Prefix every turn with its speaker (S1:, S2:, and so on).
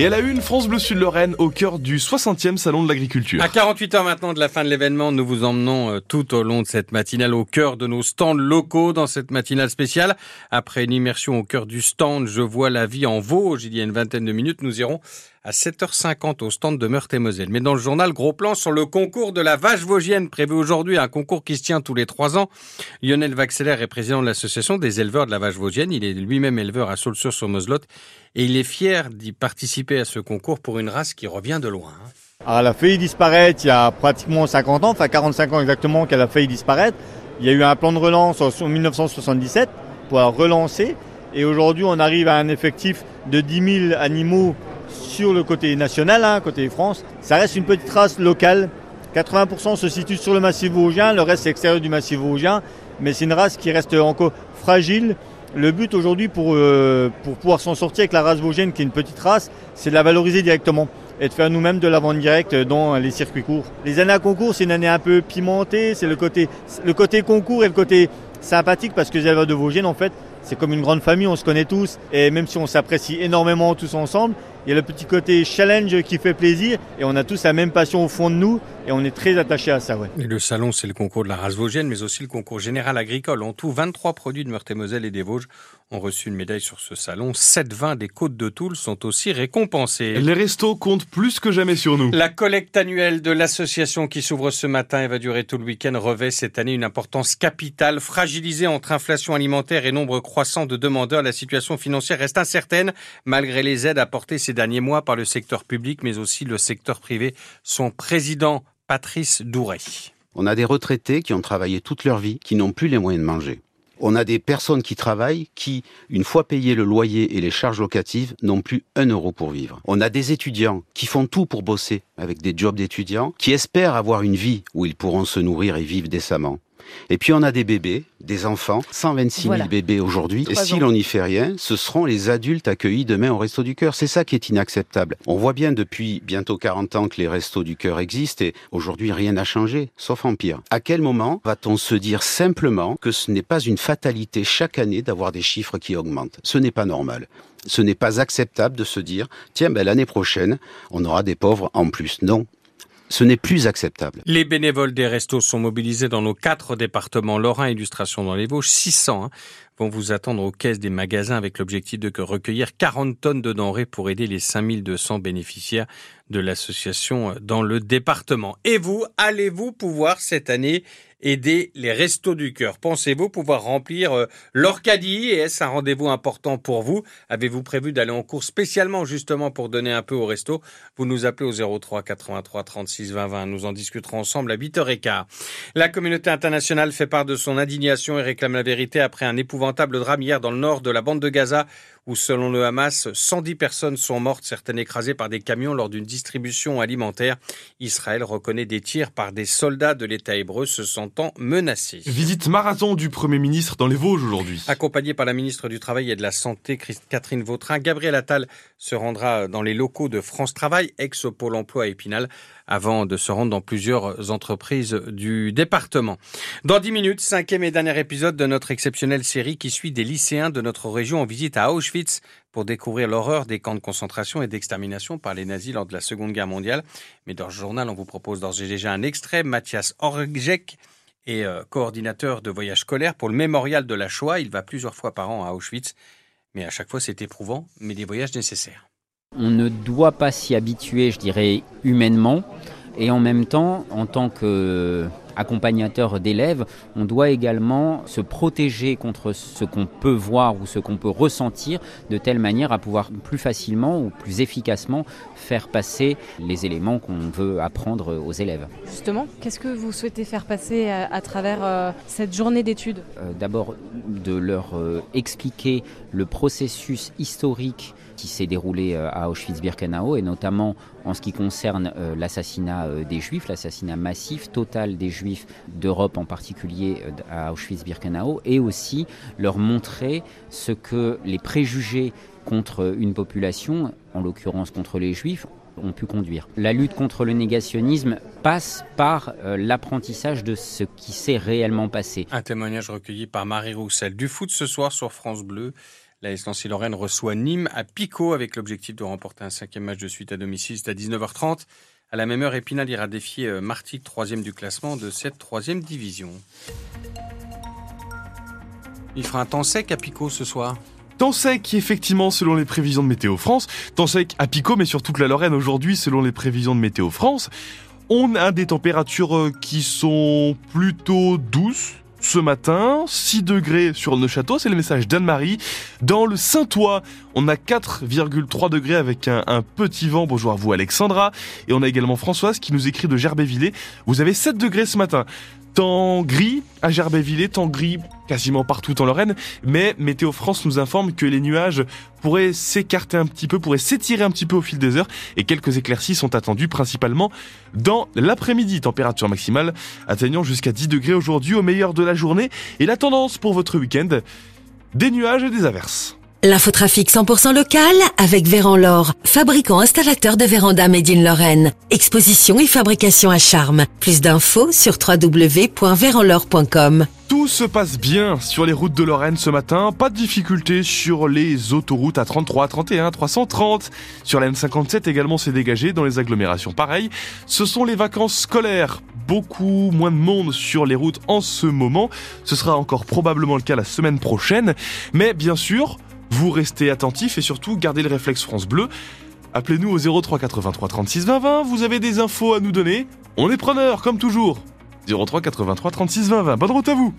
S1: Et à la une, France Bleu Sud-Lorraine au cœur du 60e Salon de l'Agriculture.
S2: À 48 heures maintenant de la fin de l'événement, nous vous emmenons euh, tout au long de cette matinale au cœur de nos stands locaux dans cette matinale spéciale. Après une immersion au cœur du stand, je vois la vie en Vosges. Il y a une vingtaine de minutes, nous irons à 7h50 au stand de Meurthe-et-Moselle. Mais dans le journal, gros plan sur le concours de la vache vosgienne prévu aujourd'hui, un concours qui se tient tous les trois ans. Lionel Vaxeller est président de l'association des éleveurs de la vache vosgienne. Il est lui-même éleveur à Saulsur-sur-Moselotte et il est fier d'y participer à ce concours pour une race qui revient de loin. Hein.
S3: Alors, elle a failli disparaître il y a pratiquement 50 ans, enfin 45 ans exactement qu'elle a failli disparaître. Il y a eu un plan de relance en 1977 pour la relancer. Et aujourd'hui, on arrive à un effectif de 10 000 animaux sur le côté national, hein, côté France, ça reste une petite race locale. 80% se situe sur le massif vosgien, le reste c'est extérieur du massif vosgien, mais c'est une race qui reste encore fragile. Le but aujourd'hui pour, euh, pour pouvoir s'en sortir avec la race vosgienne, qui est une petite race, c'est de la valoriser directement et de faire nous-mêmes de la vente directe dans les circuits courts. Les années à concours, c'est une année un peu pimentée, c'est le côté, le côté concours et le côté sympathique parce que les éleveurs de Vosgiennes, en fait, c'est comme une grande famille, on se connaît tous et même si on s'apprécie énormément tous ensemble, il y a le petit côté challenge qui fait plaisir et on a tous la même passion au fond de nous et on est très attachés à ça. Ouais.
S2: Et le salon, c'est le concours de la race vosgienne, mais aussi le concours général agricole. En tout, 23 produits de Meurthe-et-Moselle et des Vosges ont reçu une médaille sur ce salon. 7 vins des Côtes de Toul sont aussi récompensés.
S1: Les restos comptent plus que jamais sur nous.
S2: La collecte annuelle de l'association qui s'ouvre ce matin et va durer tout le week-end revêt cette année une importance capitale. Fragilisée entre inflation alimentaire et nombre croissant de demandeurs, la situation financière reste incertaine malgré les aides apportées ces derniers mois par le secteur public mais aussi le secteur privé. Son président, Patrice Douret.
S4: On a des retraités qui ont travaillé toute leur vie, qui n'ont plus les moyens de manger. On a des personnes qui travaillent qui, une fois payé le loyer et les charges locatives, n'ont plus un euro pour vivre. On a des étudiants qui font tout pour bosser avec des jobs d'étudiants, qui espèrent avoir une vie où ils pourront se nourrir et vivre décemment. Et puis on a des bébés, des enfants, 126 000 bébés aujourd'hui. Et si l'on n'y fait rien, ce seront les adultes accueillis demain au Resto du Cœur. C'est ça qui est inacceptable. On voit bien depuis bientôt 40 ans que les Restos du Cœur existent et aujourd'hui rien n'a changé, sauf en pire. À quel moment va-t-on se dire simplement que ce n'est pas une fatalité chaque année d'avoir des chiffres qui augmentent? Ce n'est pas normal. Ce n'est pas acceptable de se dire, tiens, ben, l'année prochaine, on aura des pauvres en plus. Non, ce n'est plus acceptable.
S2: Les bénévoles des restos sont mobilisés dans nos quatre départements Lorrain, Illustration dans les Vosges. 600 hein, vont vous attendre aux caisses des magasins avec l'objectif de recueillir 40 tonnes de denrées pour aider les 5200 bénéficiaires de l'association dans le département. Et vous, allez-vous pouvoir cette année aider les restos du cœur. Pensez-vous pouvoir remplir leur caddie et est-ce un rendez-vous important pour vous? Avez-vous prévu d'aller en cours spécialement justement pour donner un peu au resto? Vous nous appelez au 03 83 36 20 20. Nous en discuterons ensemble à 8h15. La communauté internationale fait part de son indignation et réclame la vérité après un épouvantable drame hier dans le nord de la bande de Gaza où selon le Hamas, 110 personnes sont mortes, certaines écrasées par des camions lors d'une distribution alimentaire. Israël reconnaît des tirs par des soldats de l'État hébreu se sentant menacés.
S1: Visite marathon du Premier ministre dans les Vosges aujourd'hui.
S2: Accompagné par la ministre du Travail et de la Santé, Catherine Vautrin, Gabriel Attal se rendra dans les locaux de France Travail, ex-Pôle emploi à Épinal avant de se rendre dans plusieurs entreprises du département. Dans dix minutes, cinquième et dernier épisode de notre exceptionnelle série qui suit des lycéens de notre région en visite à Auschwitz pour découvrir l'horreur des camps de concentration et d'extermination par les nazis lors de la Seconde Guerre mondiale. Mais dans ce journal, on vous propose d'ores et déjà un extrait. Mathias Orgek est euh, coordinateur de voyage scolaire pour le mémorial de la Shoah. Il va plusieurs fois par an à Auschwitz. Mais à chaque fois, c'est éprouvant, mais des voyages nécessaires.
S5: On ne doit pas s'y habituer, je dirais, humainement. Et en même temps, en tant qu'accompagnateur d'élèves, on doit également se protéger contre ce qu'on peut voir ou ce qu'on peut ressentir de telle manière à pouvoir plus facilement ou plus efficacement faire passer les éléments qu'on veut apprendre aux élèves.
S6: Justement, qu'est-ce que vous souhaitez faire passer à, travers euh, cette journée d'études?
S5: Euh, D'abord, de leur euh, expliquer le processus historique qui s'est déroulé euh, à Auschwitz-Birkenau et notamment en ce qui concerne euh, l'assassinat euh, des Juifs, l'assassinat massif total des Juifs d'Europe en particulier à Auschwitz-Birkenau et aussi leur montrer ce que les préjugés contre une population, en l'occurrence contre les Juifs, ont pu conduire. La lutte contre le négationnisme passe par l'apprentissage de ce qui s'est réellement passé.
S2: Un témoignage recueilli par Marie Roussel. Du foot ce soir sur France Bleu. La Nancy Lorraine reçoit Nîmes à Pico avec l'objectif de remporter un cinquième match de suite à domicile. C'est à 19h30. À la même heure, Épinal ira défier euh, Martigues, troisième du classement de cette troisième division. Il fera un temps sec à Pico ce soir.
S1: Temps sec, effectivement, selon les prévisions de Météo France. Temps sec à Pico, mais sur toute la Lorraine aujourd'hui, selon les prévisions de Météo France. On a des températures euh, qui sont plutôt douces, ce matin, 6 degrés sur Neuchâtel, c'est le message d'Anne-Marie. Dans le Saint-Ouen, on a 4,3 degrés avec un, petit vent. Bonjour à vous Alexandra. Et on a également Françoise qui nous écrit de Gerbévillers. Vous avez 7 degrés ce matin. Temps gris à Gerbévillers, temps gris quasiment partout en Lorraine, mais Météo France nous informe que les nuages pourraient s'écarter un petit peu, pourraient s'étirer un petit peu au fil des heures, et quelques éclaircies sont attendues principalement dans l'après-midi. Température maximale atteignant jusqu'à 10 degrés aujourd'hui au meilleur de la journée, et la tendance pour votre week-end, des nuages et des averses.
S7: L'infotrafic 100% local avec Véran Lore, fabricant installateur de véranda Made in Lorraine. Exposition et fabrication à charme. Plus d'infos sur www.véranlore.com.
S1: Tout se passe bien sur les routes de Lorraine ce matin, pas de difficultés sur les autoroutes à 33, 31, 330. Sur la N57 également c'est dégagé dans les agglomérations pareil. Ce sont les vacances scolaires, beaucoup moins de monde sur les routes en ce moment. Ce sera encore probablement le cas la semaine prochaine. Mais bien sûr, vous restez attentifs et surtout gardez le réflexe France Bleu. Appelez-nous au 03 83 36 20 20, vous avez des infos à nous donner. On est preneurs comme toujours. 03 83 36 20 20. Bonne route à vous